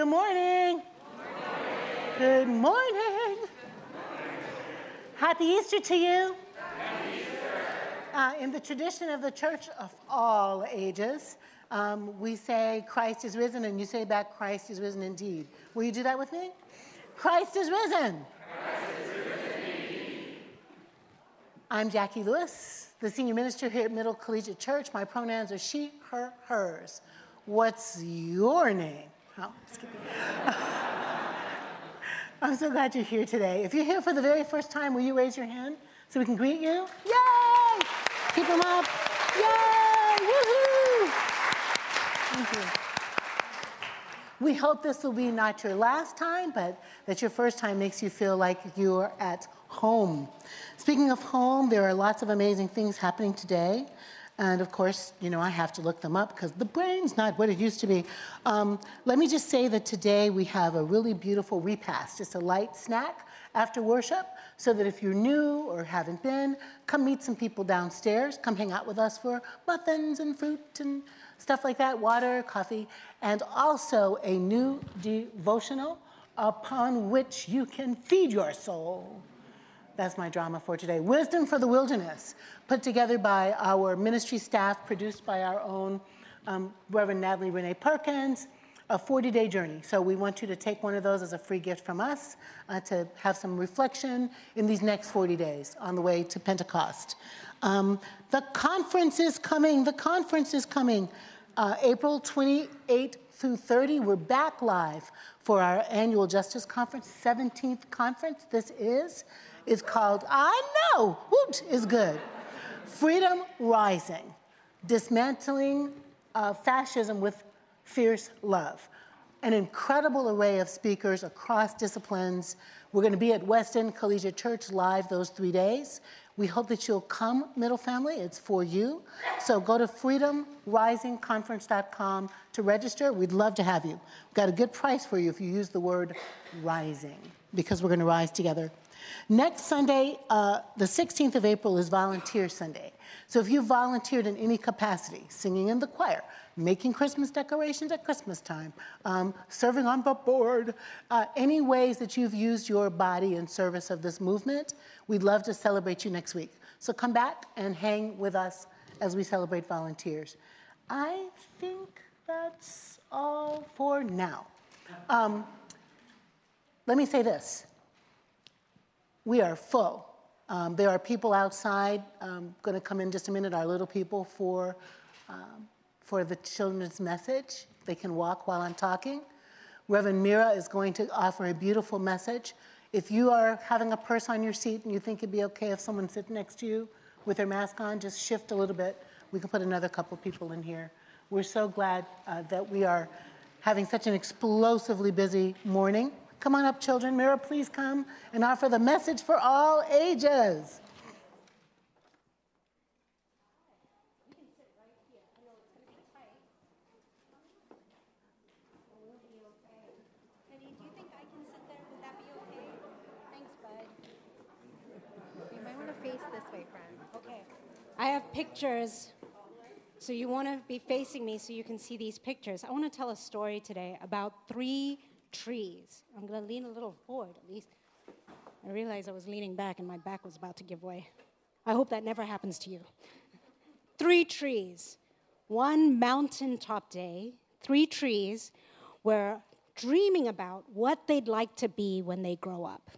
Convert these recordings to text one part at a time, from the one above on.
Good morning. Good morning. Happy Easter to you. Uh, in the tradition of the church of all ages, um, we say Christ is risen, and you say back, Christ is risen indeed. Will you do that with me? Christ is risen. Christ is risen I'm Jacqui Lewis, the senior minister here at Middle Collegiate Church. My pronouns are she, her, hers. What's your name? Oh, I'm so glad you're here today. If you're here for the very first time, will you raise your hand so we can greet you? Yay! Keep them up. Yay! Woohoo! Thank you. We hope this will be not your last time, but that your first time makes you feel like you're at home. Speaking of home, there are lots of amazing things happening today. And of course, you know, I have to look them up because the brain's not what it used to be. Um, let me just say that today we have a really beautiful repast, just a light snack after worship, so that if you're new or haven't been, come meet some people downstairs, come hang out with us for muffins and fruit and stuff like that, water, coffee, and also a new devotional upon which you can feed your soul. That's my drama for today. Wisdom for the Wilderness, put together by our ministry staff, produced by our own um, Reverend Natalie Renee Perkins, a 40 day journey. So we want you to take one of those as a free gift from us uh, to have some reflection in these next 40 days on the way to Pentecost. Um, the conference is coming. The conference is coming. Uh, April 28 through 30, we're back live for our annual Justice Conference, 17th conference. This is is called I Know Woot is good. Freedom Rising, dismantling uh, fascism with fierce love. An incredible array of speakers across disciplines. We're going to be at West End Collegiate Church live those three days. We hope that you'll come, Middle Family. It's for you. So go to freedomrisingconference.com to register. We'd love to have you. We've got a good price for you if you use the word rising, because we're going to rise together. Next Sunday, uh, the 16th of April, is Volunteer Sunday. So if you volunteered in any capacity, singing in the choir, making Christmas decorations at Christmas time, um, serving on the board, uh, any ways that you've used your body in service of this movement, we'd love to celebrate you next week. So come back and hang with us as we celebrate volunteers. I think that's all for now. Um, let me say this we are full. Um, there are people outside, um, going to come in just a minute, our little people for, um, for the children's message. They can walk while I'm talking. Reverend Mira is going to offer a beautiful message. If you are having a purse on your seat and you think it'd be okay if someone sits next to you with their mask on, just shift a little bit. We can put another couple people in here. We're so glad uh, that we are having such an explosively busy morning. Come on up, children. Mira, please come and offer the message for all ages. I have pictures, so you want to be facing me so you can see these pictures. I want to tell a story today about three trees. I'm going to lean a little forward at least. I realized I was leaning back and my back was about to give way. I hope that never happens to you. Three trees. One mountaintop day, three trees were dreaming about what they'd like to be when they grow up.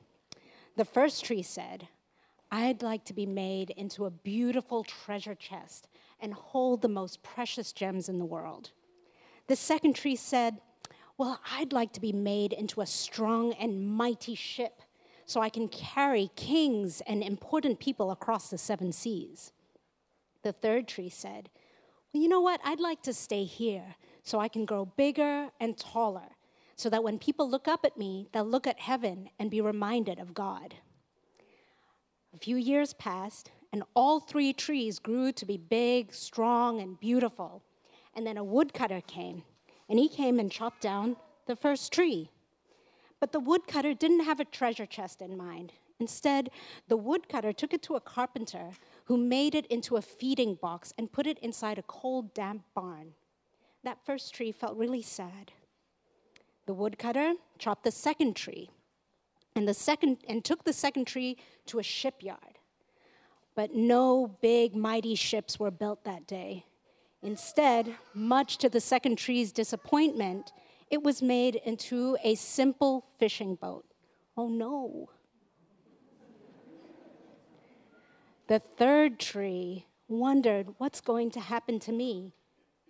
The first tree said, I'd like to be made into a beautiful treasure chest and hold the most precious gems in the world. The second tree said, well, I'd like to be made into a strong and mighty ship so I can carry kings and important people across the seven seas. The third tree said, Well, you know what? I'd like to stay here so I can grow bigger and taller so that when people look up at me, they'll look at heaven and be reminded of God. A few years passed, and all three trees grew to be big, strong, and beautiful. And then a woodcutter came and he came and chopped down the first tree. But the woodcutter didn't have a treasure chest in mind. Instead, the woodcutter took it to a carpenter who made it into a feeding box and put it inside a cold, damp barn. That first tree felt really sad. The woodcutter chopped the second tree and the second and took the second tree to a shipyard. But no big mighty ships were built that day. Instead, much to the second tree's disappointment, it was made into a simple fishing boat. Oh no. The third tree wondered what's going to happen to me,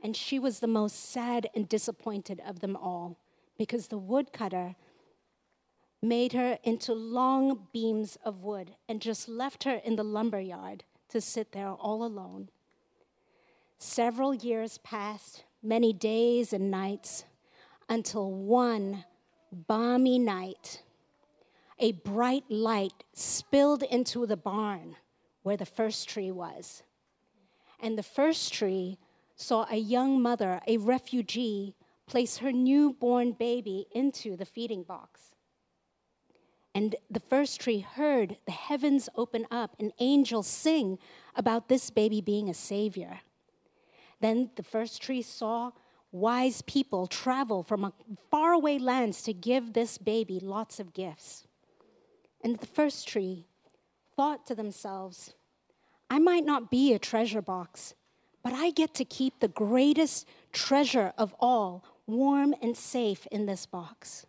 and she was the most sad and disappointed of them all because the woodcutter made her into long beams of wood and just left her in the lumber yard to sit there all alone. Several years passed, many days and nights, until one balmy night, a bright light spilled into the barn where the first tree was. And the first tree saw a young mother, a refugee, place her newborn baby into the feeding box. And the first tree heard the heavens open up and angels sing about this baby being a savior. Then the first tree saw wise people travel from faraway lands to give this baby lots of gifts. And the first tree thought to themselves, I might not be a treasure box, but I get to keep the greatest treasure of all warm and safe in this box.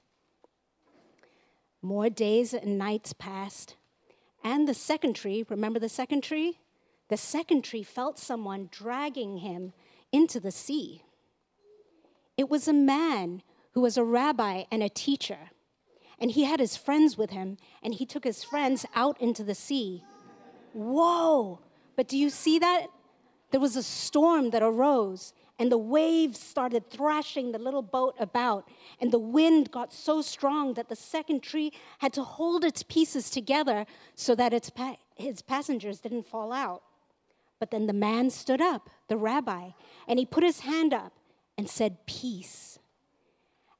More days and nights passed, and the second tree, remember the second tree? The second tree felt someone dragging him into the sea. It was a man who was a rabbi and a teacher, and he had his friends with him, and he took his friends out into the sea. Whoa! But do you see that? There was a storm that arose, and the waves started thrashing the little boat about, and the wind got so strong that the second tree had to hold its pieces together so that its, pa- its passengers didn't fall out. But then the man stood up, the rabbi, and he put his hand up and said, Peace.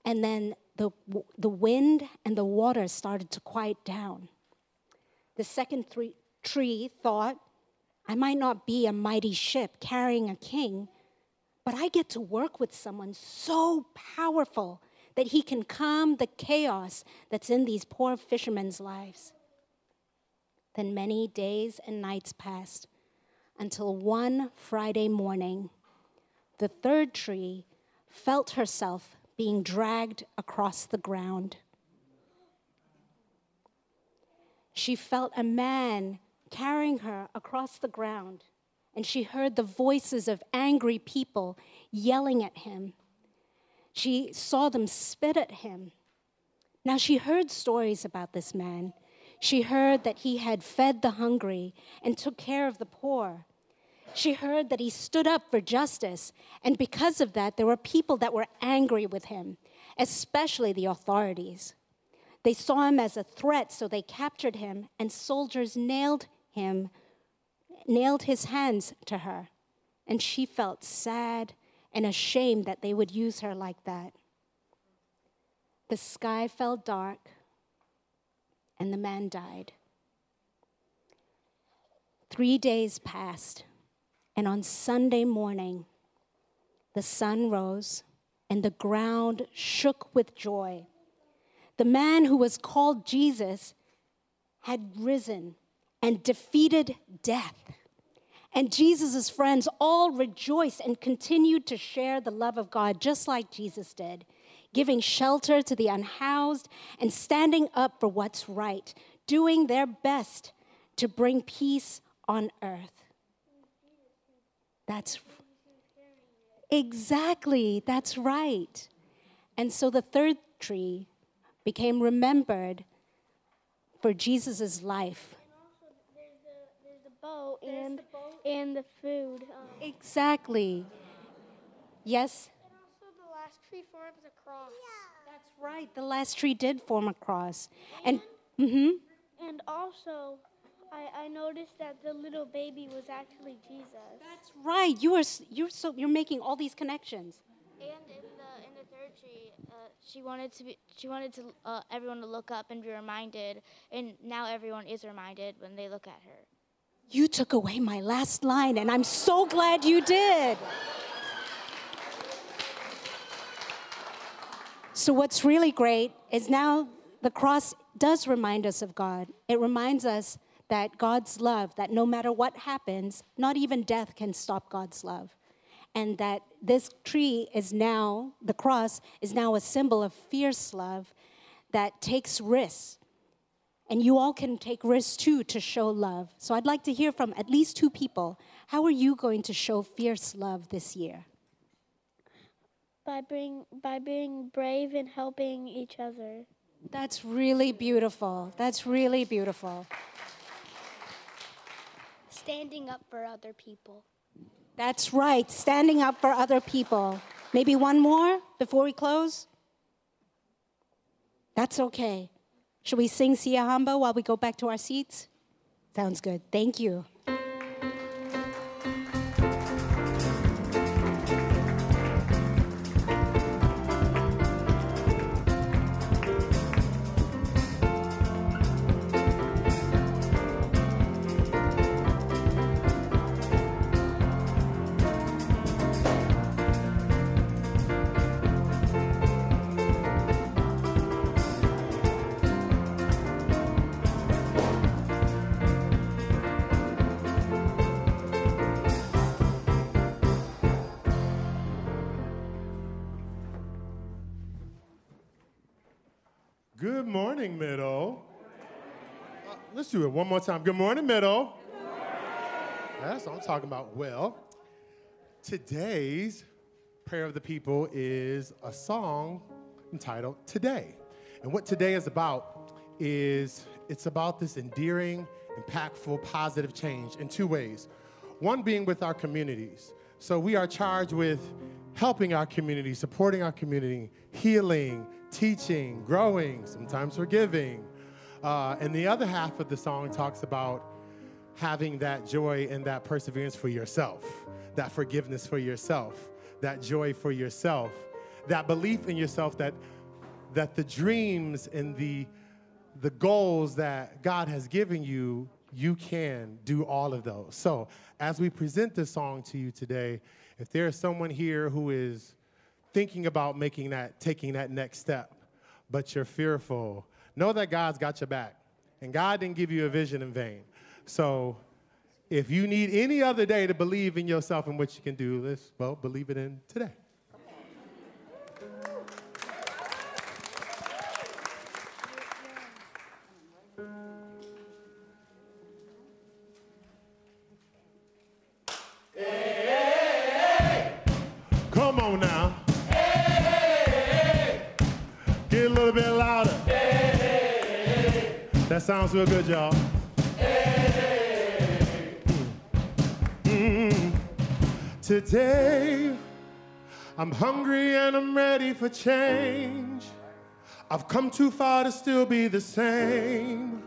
And then the, the wind and the water started to quiet down. The second three, tree thought, I might not be a mighty ship carrying a king, but I get to work with someone so powerful that he can calm the chaos that's in these poor fishermen's lives. Then many days and nights passed until one Friday morning, the third tree felt herself being dragged across the ground. She felt a man carrying her across the ground and she heard the voices of angry people yelling at him. She saw them spit at him. Now, she heard stories about this man. She heard that he had fed the hungry and took care of the poor. She heard that he stood up for justice, and because of that, there were people that were angry with him, especially the authorities. They saw him as a threat, so they captured him, and soldiers nailed him nailed his hands to her, and she felt sad and ashamed that they would use her like that. The sky fell dark, and the man died. Three days passed, and on Sunday morning, the sun rose and the ground shook with joy. The man who was called Jesus had risen and defeated death. And Jesus' friends all rejoiced and continued to share the love of God just like Jesus did, giving shelter to the unhoused and standing up for what's right, doing their best to bring peace on earth. That's exactly, that's right. And so the third tree became remembered for Jesus' life and the and the food. Um. Exactly. Yes. And also the last tree forms a cross. Yeah. That's right. The last tree did form a cross. And, and mm-hmm. And also, I, I noticed that the little baby was actually Jesus. That's right. You are you're so you're making all these connections. And in the in the third tree, uh, she wanted to be she wanted to uh, everyone to look up and be reminded, and now everyone is reminded when they look at her. You took away my last line, and I'm so glad you did. So, what's really great is now the cross does remind us of God. It reminds us that God's love, that no matter what happens, not even death can stop God's love. And that this tree is now, the cross is now a symbol of fierce love that takes risks. And you all can take risks too to show love. So I'd like to hear from at least two people. How are you going to show fierce love this year? By being by being brave and helping each other. That's really beautiful. That's really beautiful. Standing up for other people. That's right, standing up for other people. Maybe one more before we close? That's okay. Should we sing Siyahamba while we go back to our seats? Sounds good. Thank you. Do it one more time. Good morning, Middle. That's what I'm talking about. Well, today's prayer of the people is a song entitled Today. And what today is about is it's about this endearing, impactful, positive change in two ways. One being with our communities. So we are charged with helping our community, supporting our community, healing, teaching, growing, sometimes forgiving. Uh, and the other half of the song talks about having that joy and that perseverance for yourself, that forgiveness for yourself, that joy for yourself, that belief in yourself that that the dreams and the the goals that God has given you, you can do all of those. So, as we present this song to you today, if there is someone here who is thinking about making that, taking that next step, but you're fearful, know that God's got your back. And God didn't give you a vision in vain. So if you need any other day to believe in yourself and what you can do, let's, well, believe it in today. Sounds real good, y'all. Mm. Today, I'm hungry and I'm ready for change. I've come too far to still be the same.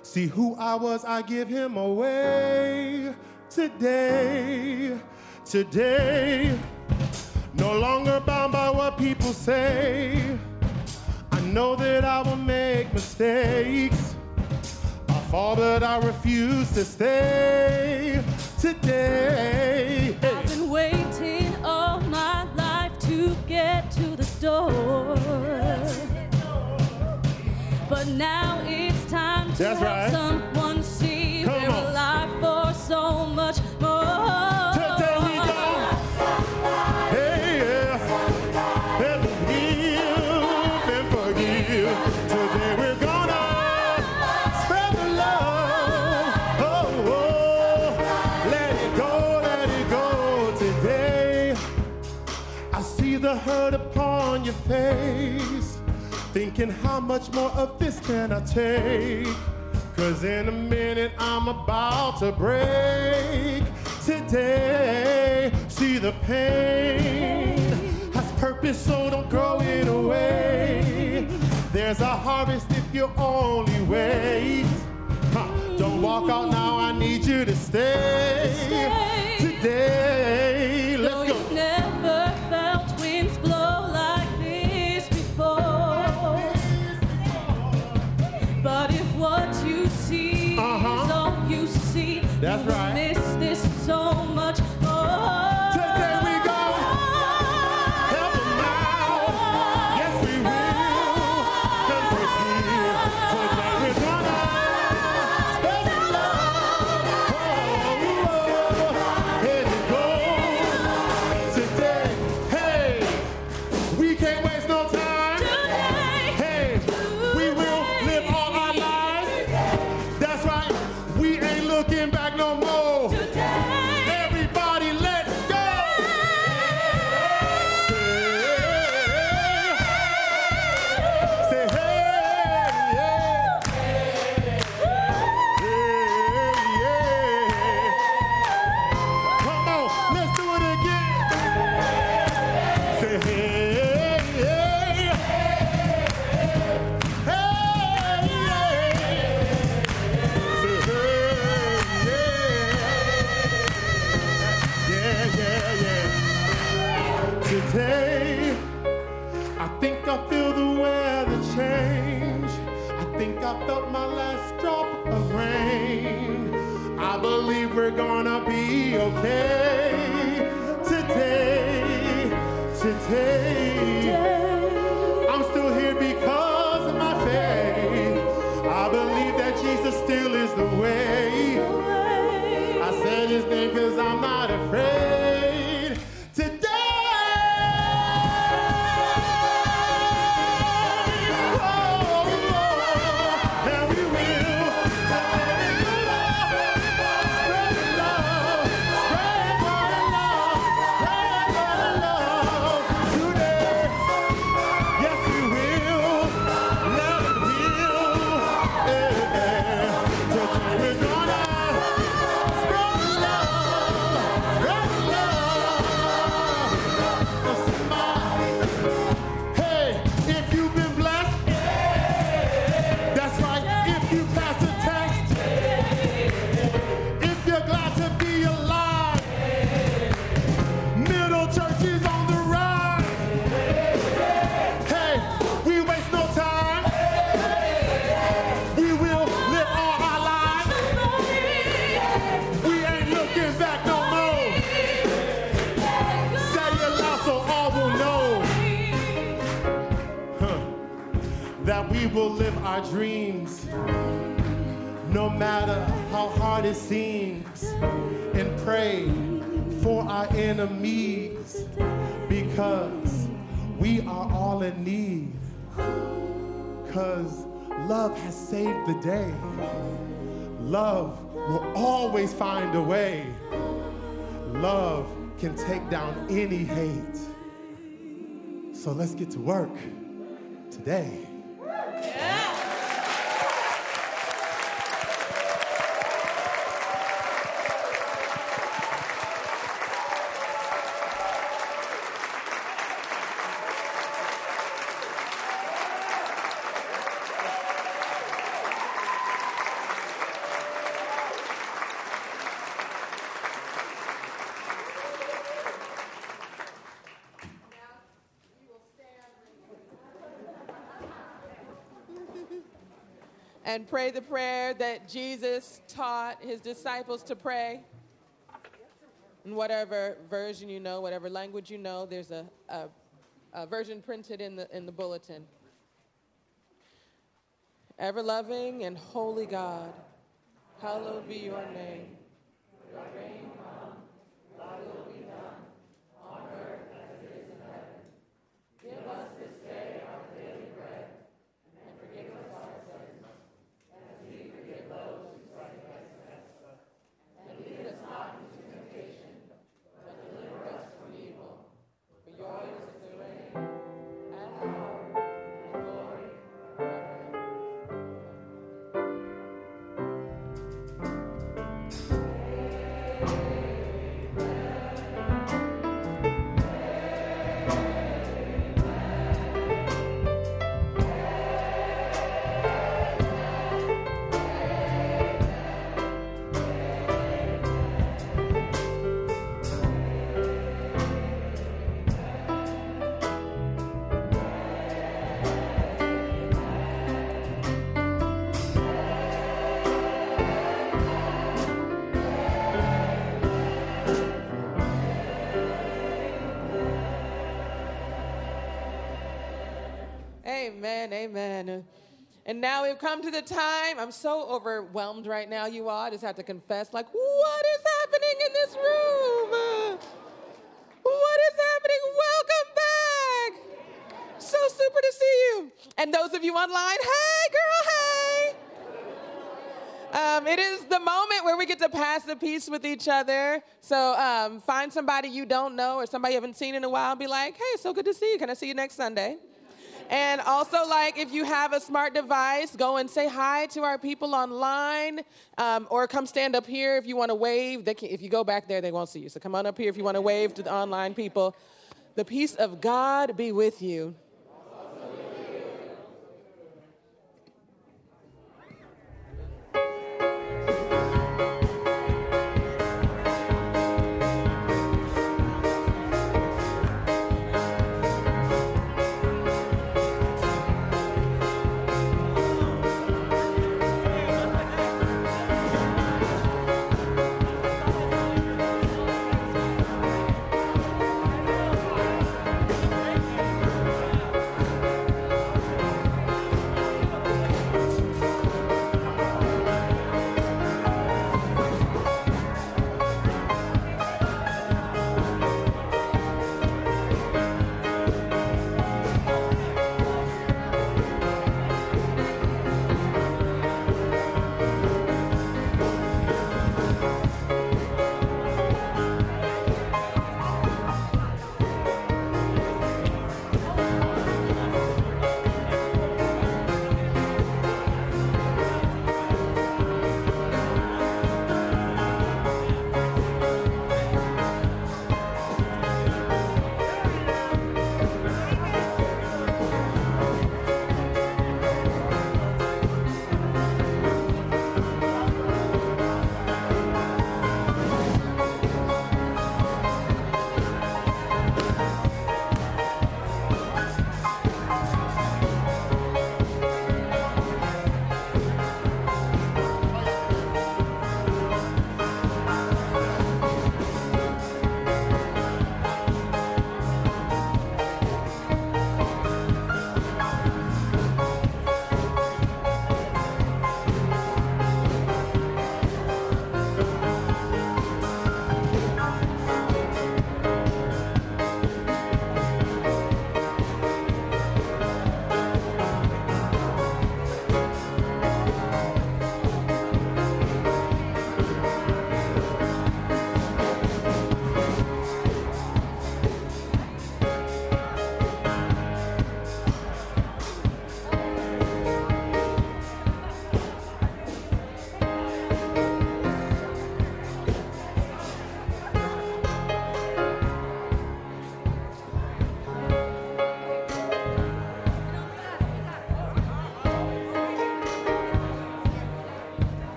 See who I was, I give him away today. Today, no longer bound by what people say. I know that I will make mistakes. Fall, but I refuse to stay today. I've been waiting all my life to get to the door. But now it's time to That's help right. someone see Come they're on. alive for so much thinking how much more of this can I take? Cause in a minute I'm about to break. Today, see the pain has purpose, so don't throw it away. There's a harvest if you only wait. Huh, Don't walk out now, I need you to. Stay. Today, the way. I said his name because I'm not afraid. Day love will always find a way. Love can take down any hate. So let's get to work today and pray the prayer that Jesus taught his disciples to pray. In whatever version you know, whatever language you know, there's a, a, a version printed in the, in the bulletin. Ever loving and holy God, hallowed be your name. Amen, amen. And now we've come to the time. I'm so overwhelmed right now, you all. I just have to confess, like, what is happening in this room? What is happening? Welcome back. So super to see you. And those of you online, hey, girl, hey. Um, it is the moment where we get to pass the peace with each other. So um, find somebody you don't know or somebody you haven't seen in a while and be like, hey, so good to see you. Can I see you next Sunday? And also, like, if you have a smart device, go and say hi to our people online, um, or come stand up here if you want to wave. They can, if you go back there, they won't see you. So come on up here if you want to wave to the online people. The peace of God be with you.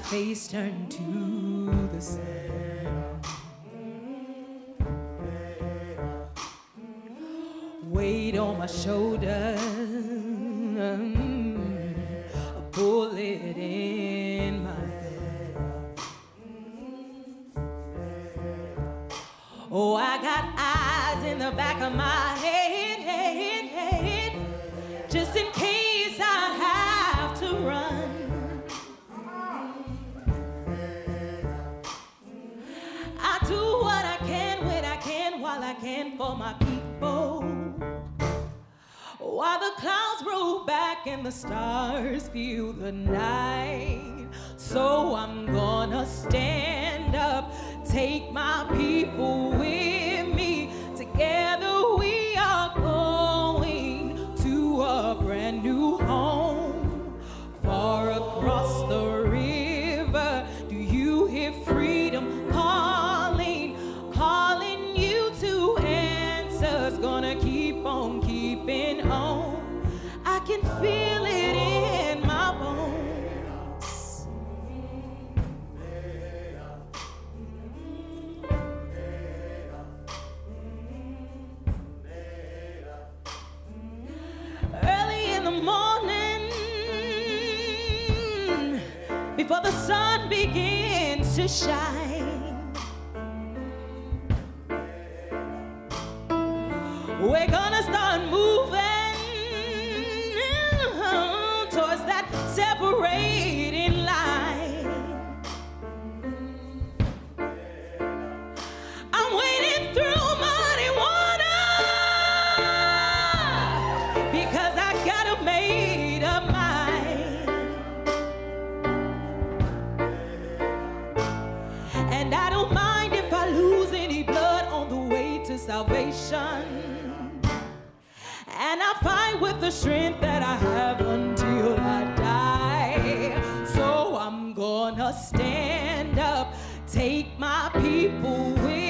face turned to the sand. Weight on my shoulders. Take my people with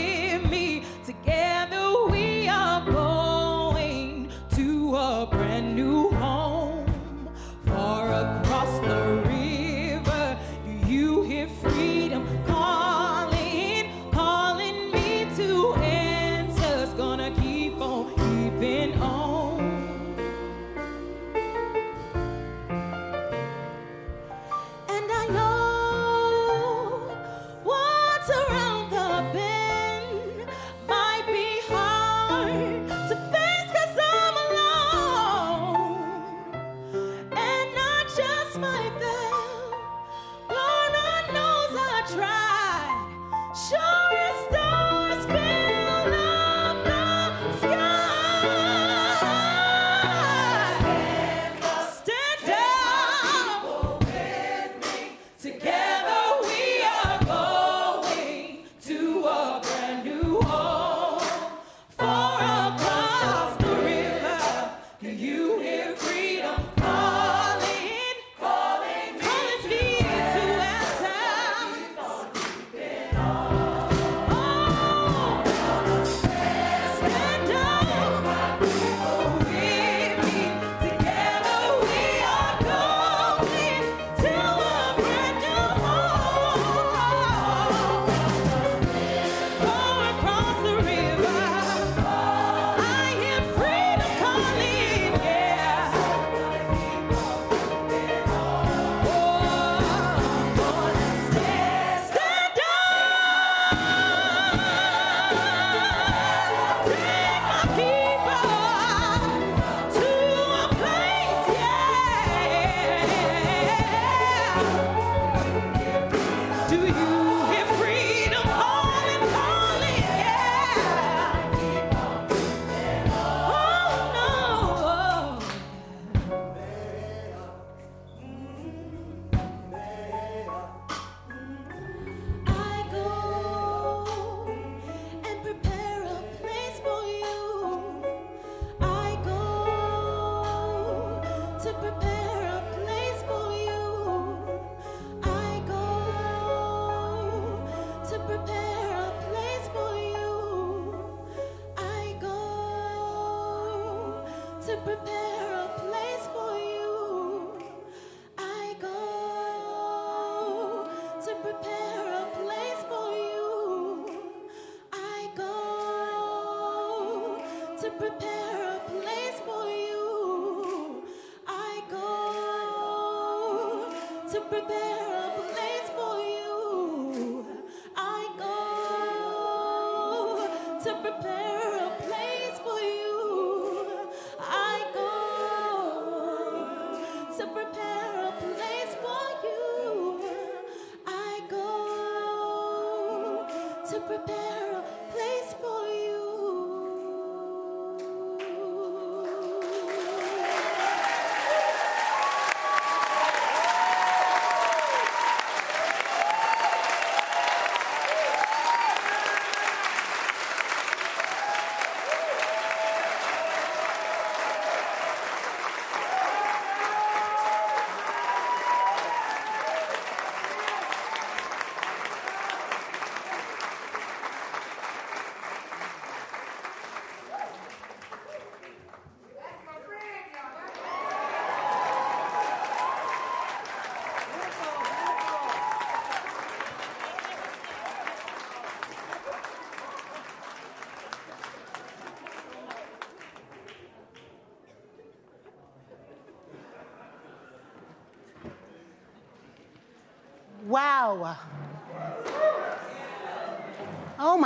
prepare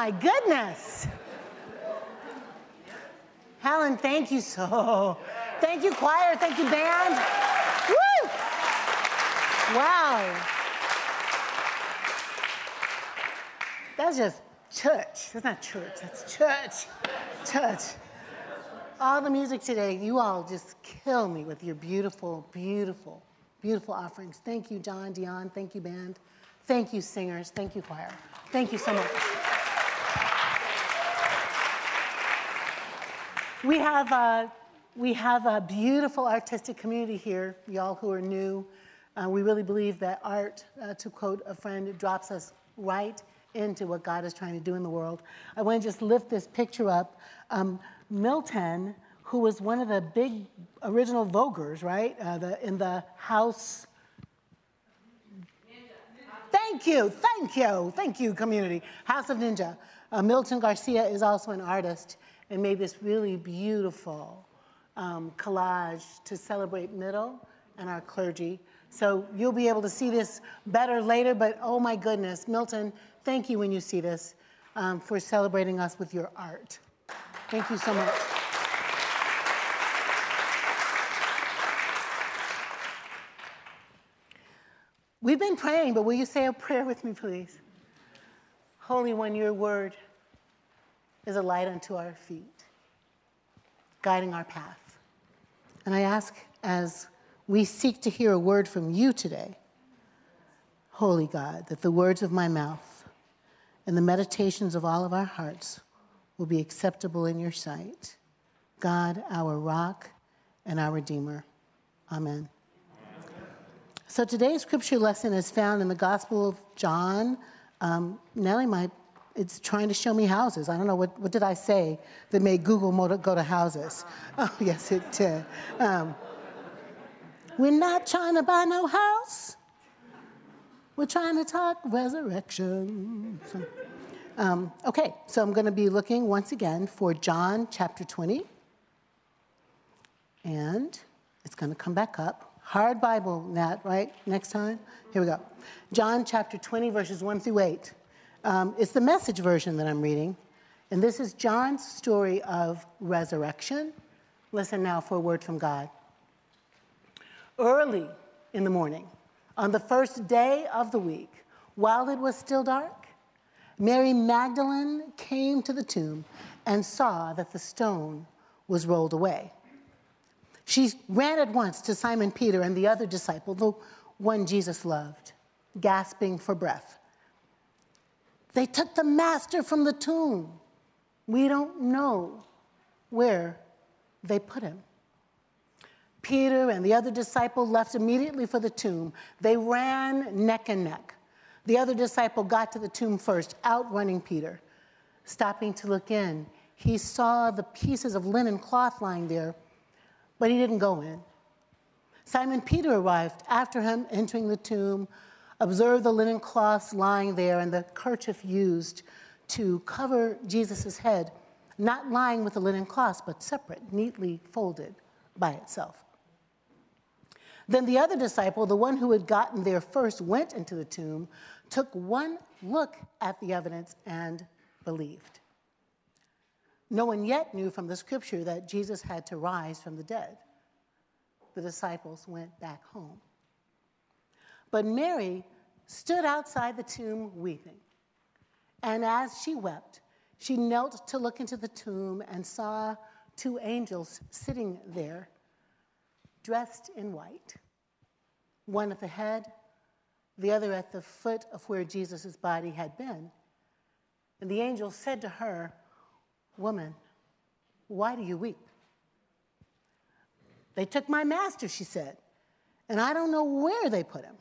my goodness. Helen, thank you so. Thank you, choir. Thank you, band. Woo! Wow. That's just church. That's not church, that's church. Church. All the music today, you all just kill me with your beautiful, beautiful, beautiful offerings. Thank you, John, Dion. Thank you, band. Thank you, singers. Thank you, choir. Thank you so much. We have a, we have a beautiful artistic community here, y'all who are new. Uh, we really believe that art, uh, to quote a friend, drops us right into what God is trying to do in the world. I want to just lift this picture up. Um, Milton, who was one of the big original voguers, right, uh, the, in the house. Thank you, thank you, thank you, community. House of Ninja. Uh, Milton Garcia is also an artist and made this really beautiful um, collage to celebrate Middle and our clergy. So you'll be able to see this better later, but oh my goodness, Milton, thank you when you see this um, for celebrating us with your art. Thank you so much. We've been praying, but will you say a prayer with me, please? Holy One, your word is a light unto our feet, guiding our path. And I ask as we seek to hear a word from you today, Holy God, that the words of my mouth and the meditations of all of our hearts will be acceptable in your sight. God, our rock and our redeemer. Amen. So today's scripture lesson is found in the Gospel of John. Um, Nellie might, it's trying to show me houses. I don't know, what, what did I say that made Google go to houses? Oh, yes, it did. Um, we're not trying to buy no house. We're trying to talk resurrection. So, um, okay, so I'm going to be looking once again for John chapter 20. And it's going to come back up. Hard Bible, Nat, right? Next time? Here we go. John chapter 20, verses 1 through 8. Um, it's the message version that I'm reading. And this is John's story of resurrection. Listen now for a word from God. Early in the morning, on the first day of the week, while it was still dark, Mary Magdalene came to the tomb and saw that the stone was rolled away. She ran at once to Simon Peter and the other disciple, the one Jesus loved, gasping for breath. They took the master from the tomb. We don't know where they put him. Peter and the other disciple left immediately for the tomb. They ran neck and neck. The other disciple got to the tomb first, outrunning Peter. Stopping to look in, he saw the pieces of linen cloth lying there, but he didn't go in. Simon Peter arrived after him, entering the tomb, observed the linen cloths lying there and the kerchief used to cover Jesus' head, not lying with the linen cloths, but separate, neatly folded by itself. Then the other disciple, the one who had gotten there first, went into the tomb, took one look at the evidence, and believed. No one yet knew from the scripture that Jesus had to rise from the dead. The disciples went back home. But Mary stood outside the tomb weeping. And as she wept, she knelt to look into the tomb and saw two angels sitting there, dressed in white, one at the head, the other at the foot of where Jesus' body had been. And the angel said to her, Woman, why do you weep? They took my master, she said, and I don't know where they put him.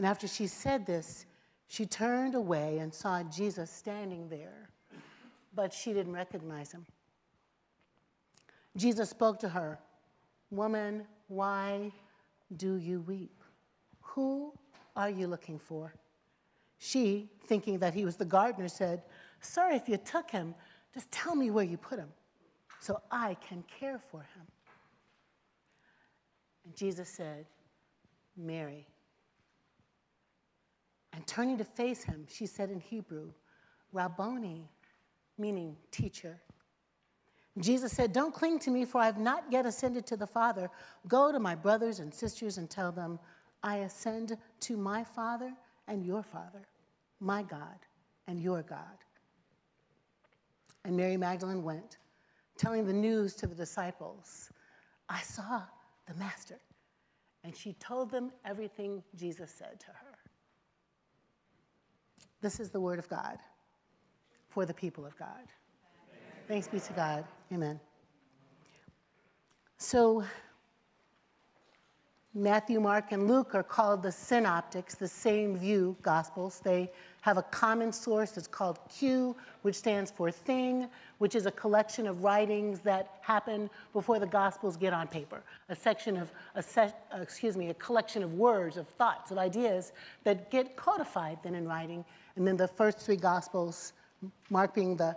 And after she said this, she turned away and saw Jesus standing there, but she didn't recognize him. Jesus spoke to her, Woman, why do you weep? Who are you looking for? She, thinking that he was the gardener, said, Sir, if you took him, just tell me where you put him so I can care for him. And Jesus said, Mary. And turning to face him, she said in Hebrew, Rabboni, meaning teacher. Jesus said, Don't cling to me, for I have not yet ascended to the Father. Go to my brothers and sisters and tell them, I ascend to my Father and your Father, my God and your God. And Mary Magdalene went, telling the news to the disciples I saw the Master. And she told them everything Jesus said to her. This is the word of God for the people of God. Thanks be to God. Amen. So, Matthew, Mark, and Luke are called the synoptics, the same view gospels. They have a common source that's called Q, which stands for thing, which is a collection of writings that happen before the gospels get on paper. A section of, a se- uh, excuse me, a collection of words, of thoughts, of ideas that get codified then in writing. And then the first three gospels, Mark being the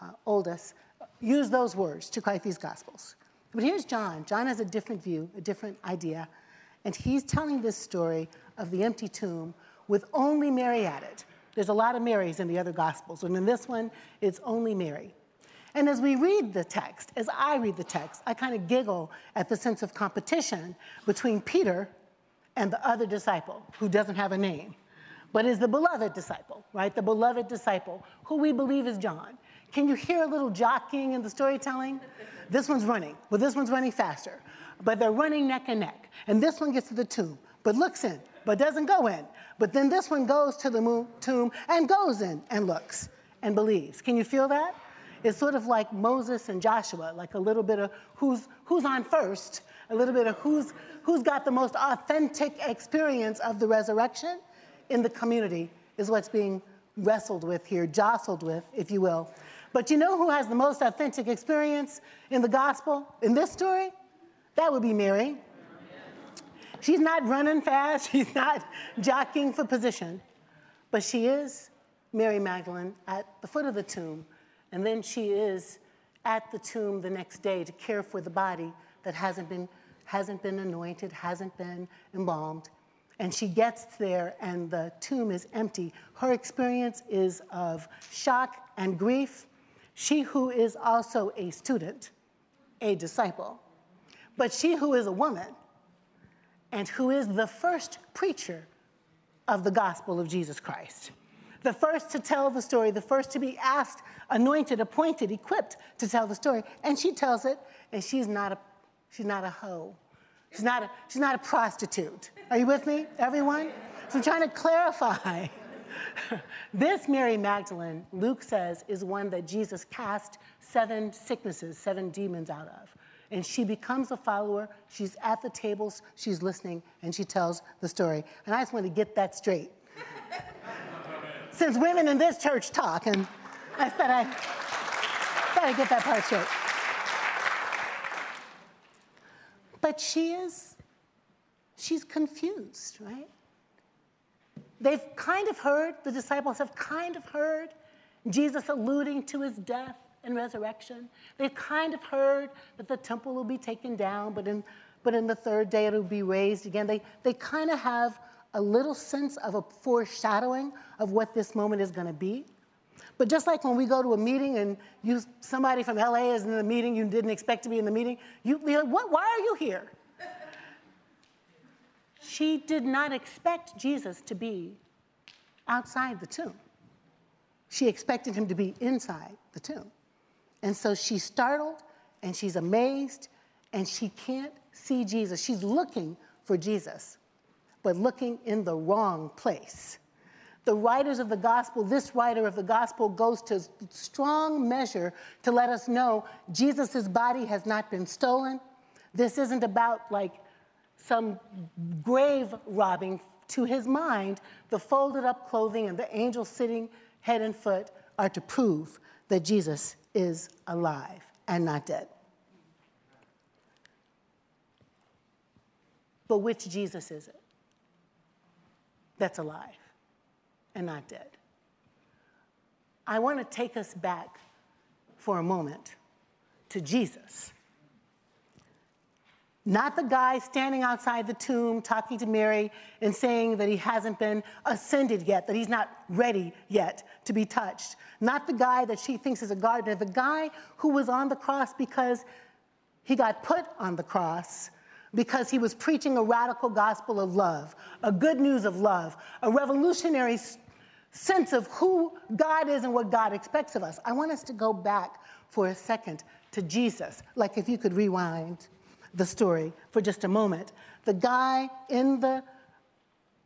uh, oldest, use those words to write these gospels. But here's John. John has a different view, a different idea. And he's telling this story of the empty tomb with only Mary at it. There's a lot of Marys in the other Gospels, and in this one, it's only Mary. And as we read the text, as I read the text, I kind of giggle at the sense of competition between Peter and the other disciple who doesn't have a name, but is the beloved disciple, right? The beloved disciple, who we believe is John. Can you hear a little jockeying in the storytelling? This one's running, but this one's running faster but they're running neck and neck. And this one gets to the tomb, but looks in, but doesn't go in. But then this one goes to the tomb and goes in and looks and believes. Can you feel that? It's sort of like Moses and Joshua, like a little bit of who's, who's on first, a little bit of who's, who's got the most authentic experience of the resurrection in the community is what's being wrestled with here, jostled with, if you will. But you know who has the most authentic experience in the gospel, in this story? That would be Mary. She's not running fast, she's not jockeying for position, but she is Mary Magdalene at the foot of the tomb, and then she is at the tomb the next day to care for the body that hasn't been, hasn't been anointed, hasn't been embalmed. And she gets there, and the tomb is empty. Her experience is of shock and grief. She, who is also a student, a disciple, but she who is a woman and who is the first preacher of the gospel of Jesus Christ, the first to tell the story, the first to be asked, anointed, appointed, equipped to tell the story, and she tells it, and she's not a, she's not a hoe. She's not a, she's not a prostitute. Are you with me, everyone? So I'm trying to clarify. this Mary Magdalene, Luke says, is one that Jesus cast seven sicknesses, seven demons out of and she becomes a follower. She's at the tables, she's listening, and she tells the story. And I just want to get that straight. Since women in this church talk, and I said I gotta get that part straight. But she is, she's confused, right? They've kind of heard, the disciples have kind of heard Jesus alluding to his death and resurrection. They've kind of heard that the temple will be taken down, but in, but in the third day it'll be raised again. They, they kind of have a little sense of a foreshadowing of what this moment is going to be. But just like when we go to a meeting and you, somebody from LA is in the meeting you didn't expect to be in the meeting, you, you're like, what, why are you here? she did not expect Jesus to be outside the tomb. She expected him to be inside the tomb. And so she's startled and she's amazed and she can't see Jesus. She's looking for Jesus, but looking in the wrong place. The writers of the gospel, this writer of the gospel goes to strong measure to let us know Jesus' body has not been stolen. This isn't about like some grave robbing. To his mind, the folded up clothing and the angel sitting head and foot are to prove that Jesus is alive and not dead. But which Jesus is it that's alive and not dead? I want to take us back for a moment to Jesus. Not the guy standing outside the tomb talking to Mary and saying that he hasn't been ascended yet, that he's not ready yet to be touched. Not the guy that she thinks is a gardener, the guy who was on the cross because he got put on the cross because he was preaching a radical gospel of love, a good news of love, a revolutionary sense of who God is and what God expects of us. I want us to go back for a second to Jesus, like if you could rewind the story for just a moment. The guy in the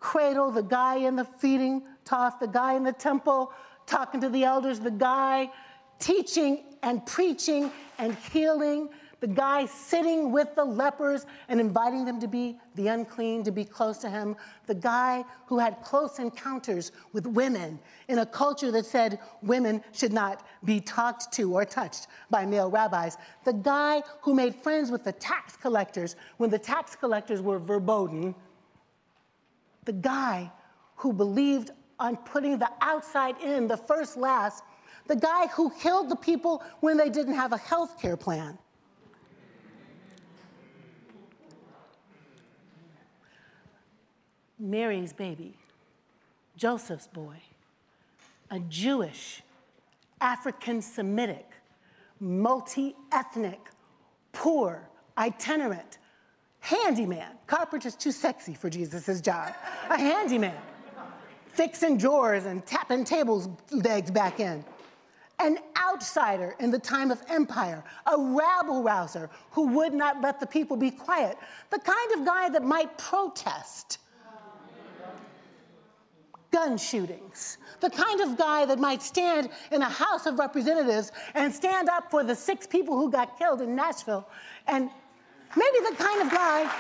cradle, the guy in the feeding trough, the guy in the temple talking to the elders, the guy teaching and preaching and healing the guy sitting with the lepers and inviting them to be the unclean, to be close to him, the guy who had close encounters with women in a culture that said women should not be talked to or touched by male rabbis, the guy who made friends with the tax collectors when the tax collectors were verboten, the guy who believed on putting the outside in, the first last, the guy who killed the people when they didn't have a health care plan Mary's baby, Joseph's boy, a Jewish, African Semitic, multi ethnic, poor, itinerant, handyman. Carpenter's too sexy for Jesus' job. A handyman, fixing drawers and tapping tables legs back in. An outsider in the time of empire, a rabble rouser who would not let the people be quiet, the kind of guy that might protest gun shootings. The kind of guy that might stand in a House of Representatives and stand up for the six people who got killed in Nashville. And maybe the kind of guy.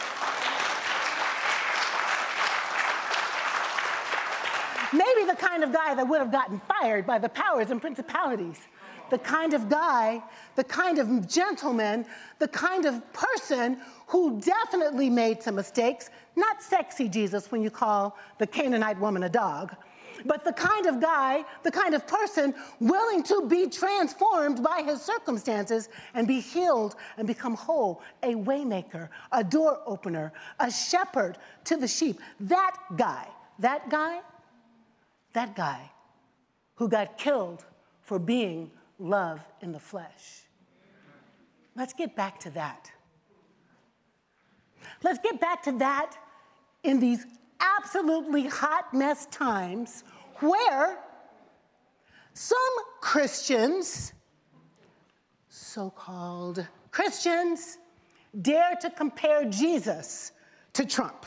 maybe the kind of guy that would have gotten fired by the powers and principalities. The kind of guy, the kind of gentleman, the kind of person who definitely made some mistakes, not sexy Jesus when you call the Canaanite woman a dog, but the kind of guy, the kind of person willing to be transformed by his circumstances and be healed and become whole, a waymaker, a door opener, a shepherd to the sheep. That guy, that guy, that guy who got killed for being love in the flesh. Let's get back to that. Let's get back to that in these absolutely hot mess times where some Christians, so called Christians, dare to compare Jesus to Trump.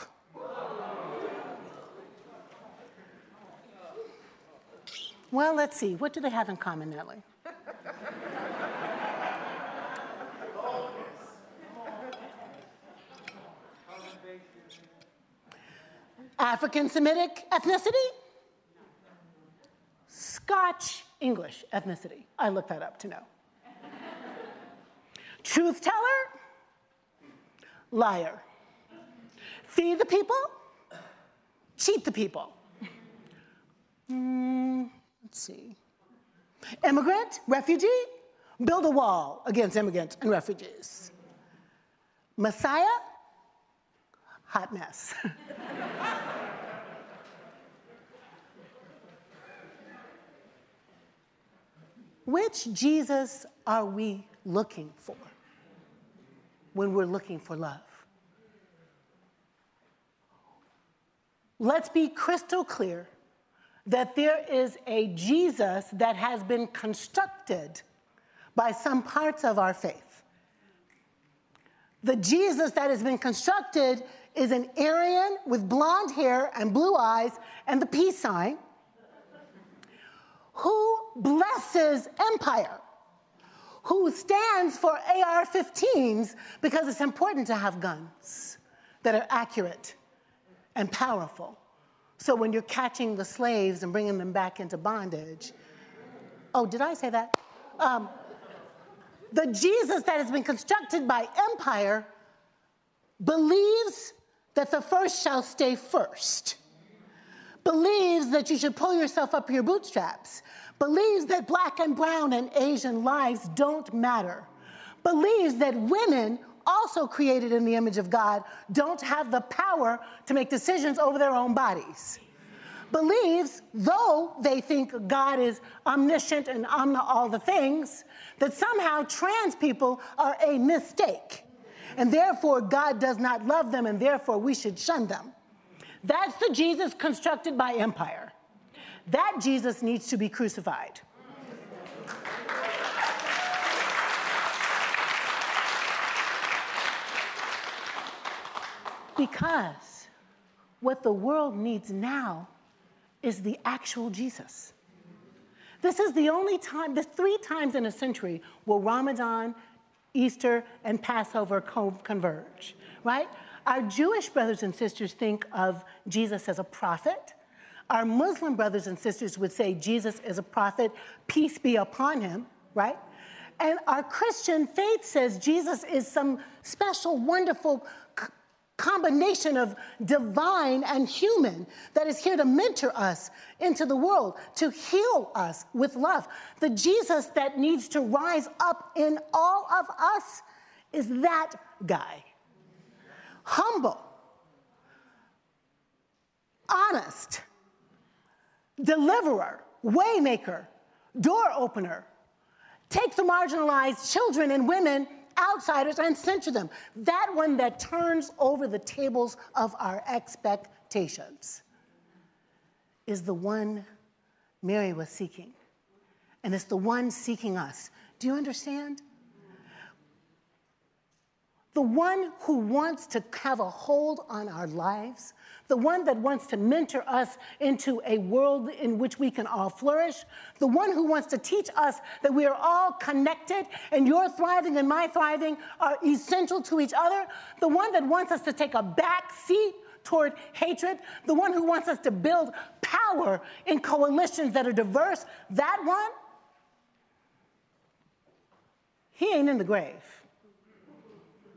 Well, let's see. What do they have in common, Natalie? African Semitic ethnicity? Scotch English ethnicity. I looked that up to know. Truth teller? liar. Feed the people, cheat the people. Mm, let's see. Immigrant, refugee, build a wall against immigrants and refugees. Messiah, hot mess. Which Jesus are we looking for when we're looking for love? Let's be crystal clear that there is a Jesus that has been constructed by some parts of our faith. The Jesus that has been constructed is an Aryan with blonde hair and blue eyes and the peace sign who blesses empire, who stands for AR 15s because it's important to have guns that are accurate and powerful. So when you're catching the slaves and bringing them back into bondage, oh, did I say that? Um, the Jesus that has been constructed by empire believes that the first shall stay first, believes that you should pull yourself up your bootstraps, believes that black and brown and Asian lives don't matter, believes that women, also created in the image of God, don't have the power to make decisions over their own bodies. Believes, though they think God is omniscient and omni all the things, that somehow trans people are a mistake. And therefore, God does not love them, and therefore, we should shun them. That's the Jesus constructed by empire. That Jesus needs to be crucified. Because what the world needs now is the actual Jesus. This is the only time, the three times in a century will Ramadan, Easter, and Passover converge, right? Our Jewish brothers and sisters think of Jesus as a prophet. Our Muslim brothers and sisters would say Jesus is a prophet, peace be upon him, right? And our Christian faith says Jesus is some special, wonderful combination of divine and human that is here to mentor us into the world, to heal us with love. The Jesus that needs to rise up in all of us is that guy. Humble, honest, deliverer, waymaker, door opener. Take the marginalized children and women outsiders and center them. That one that turns over the tables of our expectations is the one Mary was seeking. And it's the one seeking us. Do you understand? The one who wants to have a hold on our lives, the one that wants to mentor us into a world in which we can all flourish, the one who wants to teach us that we are all connected and your thriving and my thriving are essential to each other, the one that wants us to take a back seat toward hatred, the one who wants us to build power in coalitions that are diverse, that one, he ain't in the grave.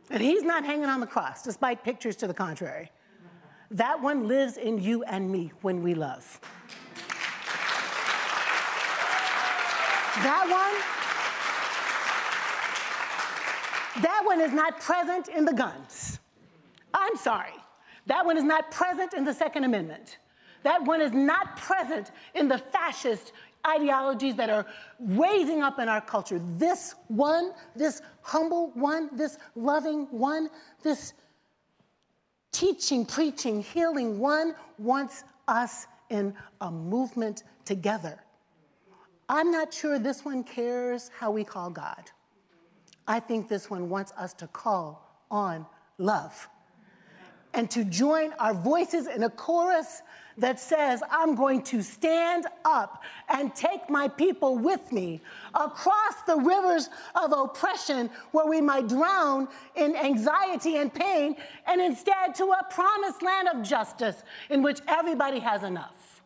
And he's not hanging on the cross, despite pictures to the contrary. That one lives in you and me when we love. That one, that one is not present in the guns. I'm sorry. That one is not present in the Second Amendment. That one is not present in the fascist ideologies that are raising up in our culture. This one, this humble one, this loving one, this teaching, preaching, healing one wants us in a movement together. I'm not sure this one cares how we call God. I think this one wants us to call on love and to join our voices in a chorus that says, I'm going to stand up and take my people with me across the rivers of oppression where we might drown in anxiety and pain, and instead to a promised land of justice in which everybody has enough.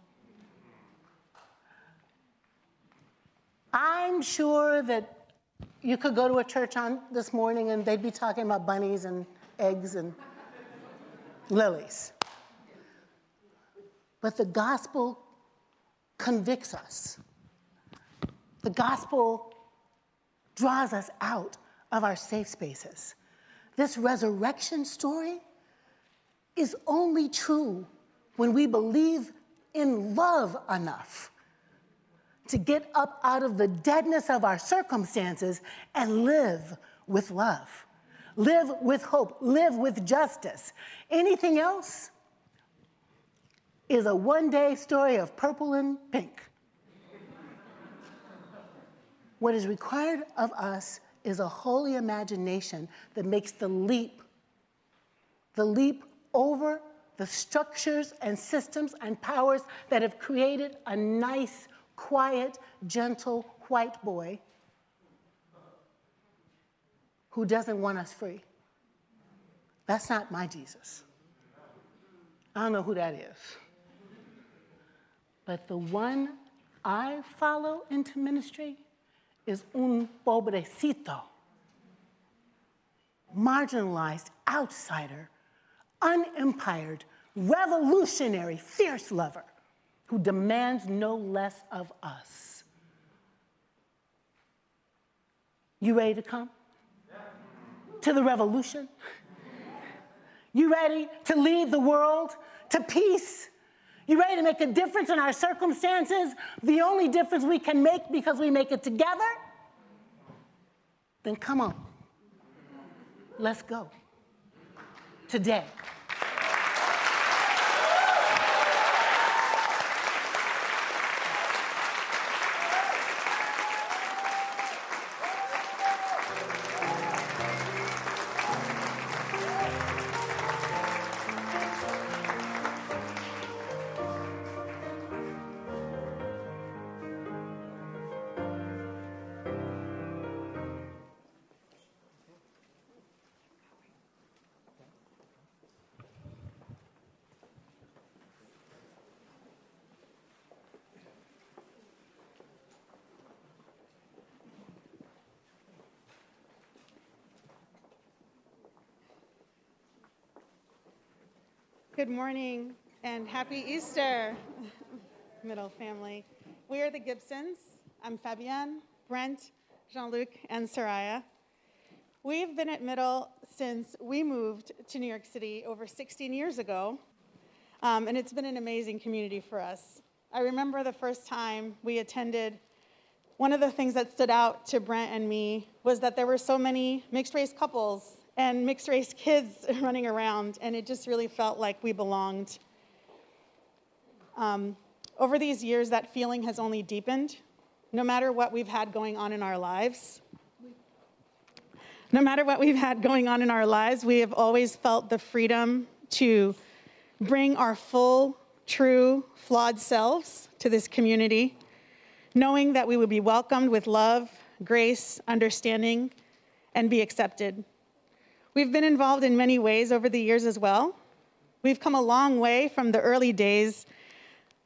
I'm sure that you could go to a church on this morning and they'd be talking about bunnies and eggs and lilies. But the gospel convicts us. The gospel draws us out of our safe spaces. This resurrection story is only true when we believe in love enough to get up out of the deadness of our circumstances and live with love, live with hope, live with justice. Anything else is a one day story of purple and pink. what is required of us is a holy imagination that makes the leap, the leap over the structures and systems and powers that have created a nice, quiet, gentle white boy who doesn't want us free. That's not my Jesus. I don't know who that is. But the one I follow into ministry is un pobrecito, marginalized outsider, unempired, revolutionary, fierce lover who demands no less of us. You ready to come? To the revolution? You ready to lead the world to peace? You ready to make a difference in our circumstances? The only difference we can make because we make it together? Then come on. Let's go. Today. Good morning and happy Easter, Middle family. We are the Gibsons. I'm Fabienne, Brent, Jean Luc, and Soraya. We've been at Middle since we moved to New York City over 16 years ago, um, and it's been an amazing community for us. I remember the first time we attended, one of the things that stood out to Brent and me was that there were so many mixed race couples and mixed race kids running around, and it just really felt like we belonged. Um, over these years, that feeling has only deepened. No matter what we've had going on in our lives, no matter what we've had going on in our lives, we have always felt the freedom to bring our full, true, flawed selves to this community, knowing that we would be welcomed with love, grace, understanding, and be accepted. We've been involved in many ways over the years as well. We've come a long way from the early days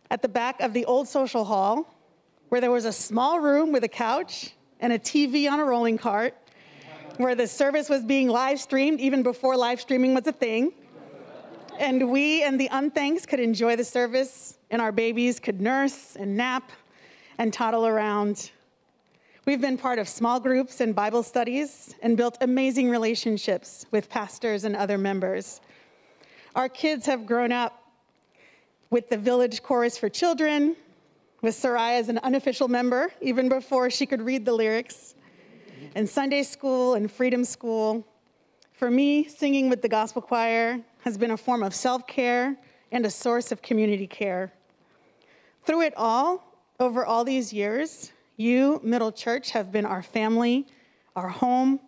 at the back of the old social hall, where there was a small room with a couch and a TV on a rolling cart, where the service was being live streamed even before live streaming was a thing. And we and the unthanks could enjoy the service, and our babies could nurse and nap and toddle around We've been part of small groups and Bible studies and built amazing relationships with pastors and other members. Our kids have grown up with the Village Chorus for Children, with Soraya as an unofficial member, even before she could read the lyrics, and Sunday school and freedom school. For me, singing with the gospel choir has been a form of self care and a source of community care. Through it all, over all these years, you, Middle Church, have been our family, our home,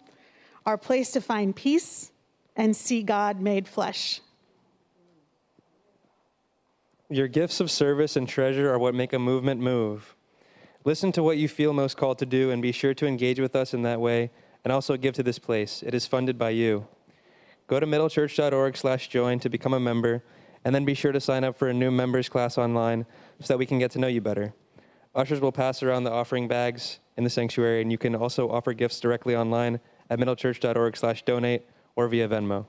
our place to find peace and see God made flesh. Your gifts of service and treasure are what make a movement move. Listen to what you feel most called to do and be sure to engage with us in that way and also give to this place. It is funded by you. Go to middlechurch.org/join to become a member and then be sure to sign up for a new members class online so that we can get to know you better. Ushers will pass around the offering bags in the sanctuary, and you can also offer gifts directly online at middlechurch.org/donate or via Venmo.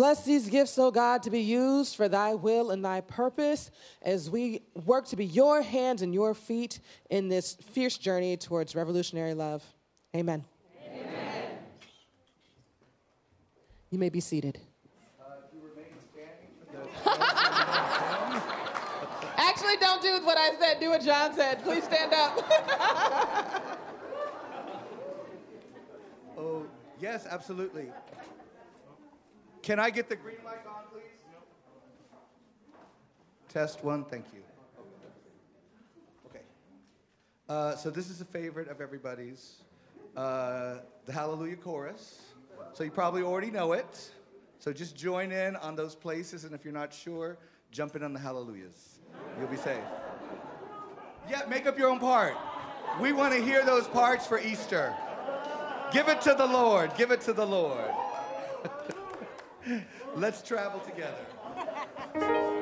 Bless these gifts, O God, to be used for thy will and thy purpose as we work to be your hands and your feet in this fierce journey towards revolutionary love. Amen. Amen. You may be seated. Actually, don't do what I said. Do what John said. Please stand up. Oh, yes, absolutely. Can I get the green mic on, please? Test one, thank you. Okay. Uh, so this is a favorite of everybody's, uh, the Hallelujah Chorus. So you probably already know it. So just join in on those places, and if you're not sure, jump in on the Hallelujahs. You'll be safe. Yeah, make up your own part. We want to hear those parts for Easter. Give it to the Lord. Give it to the Lord. Let's travel together.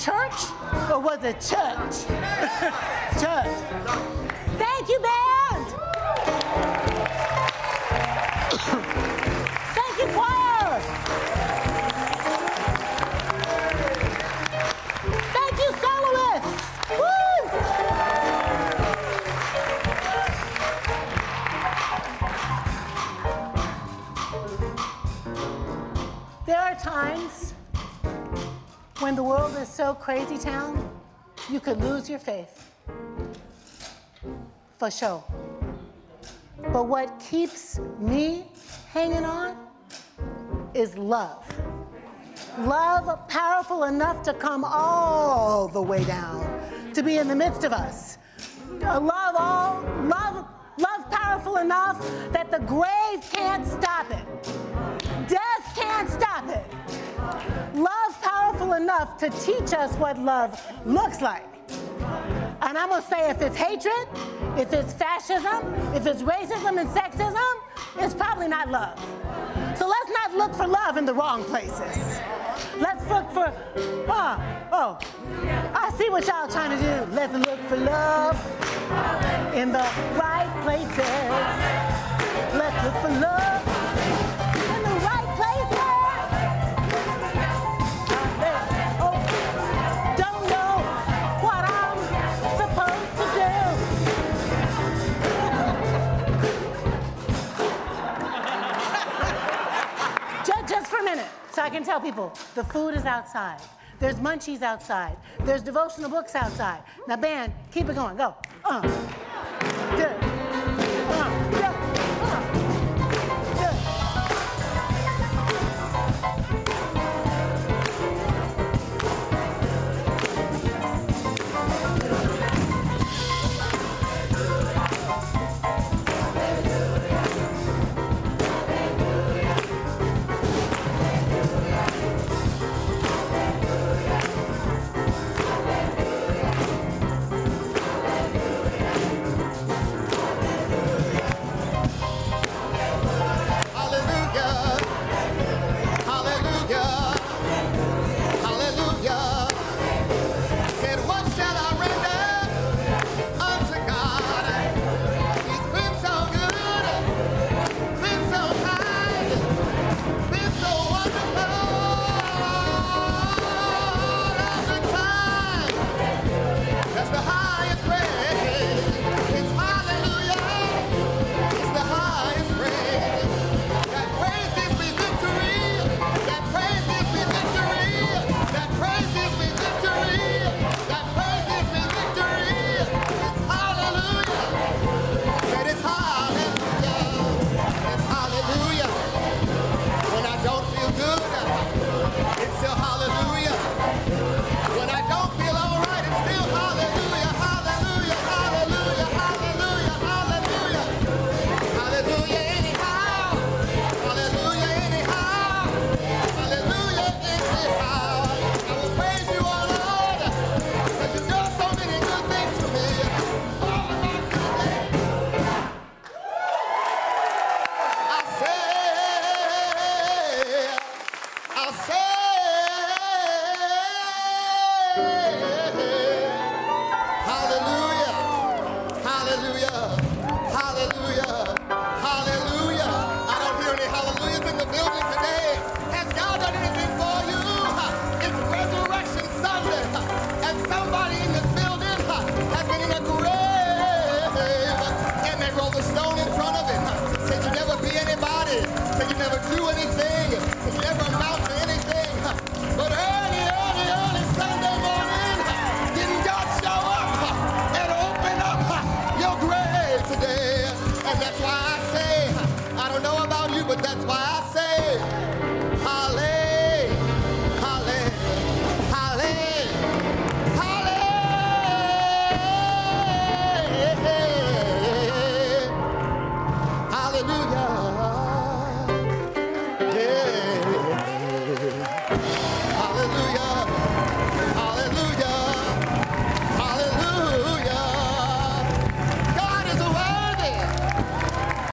church or was it church? church. Thank you, band. when the world is so crazy town, you could lose your faith. For sure. But what keeps me hanging on is love. Love powerful enough to come all the way down, to be in the midst of us. Love all, love, love powerful enough that the grave can't stop it. Death can't stop it. Love powerful enough to teach us what love looks like. And I'm gonna say if it's hatred, if it's fascism, if it's racism and sexism, it's probably not love. So let's not look for love in the wrong places. Let's look for, oh, oh, I see what y'all trying to do. Let's look for love in the right places. Let's look for love so I can tell people the food is outside. There's munchies outside. There's devotional books outside. Now, band, keep it going. Go. Uh.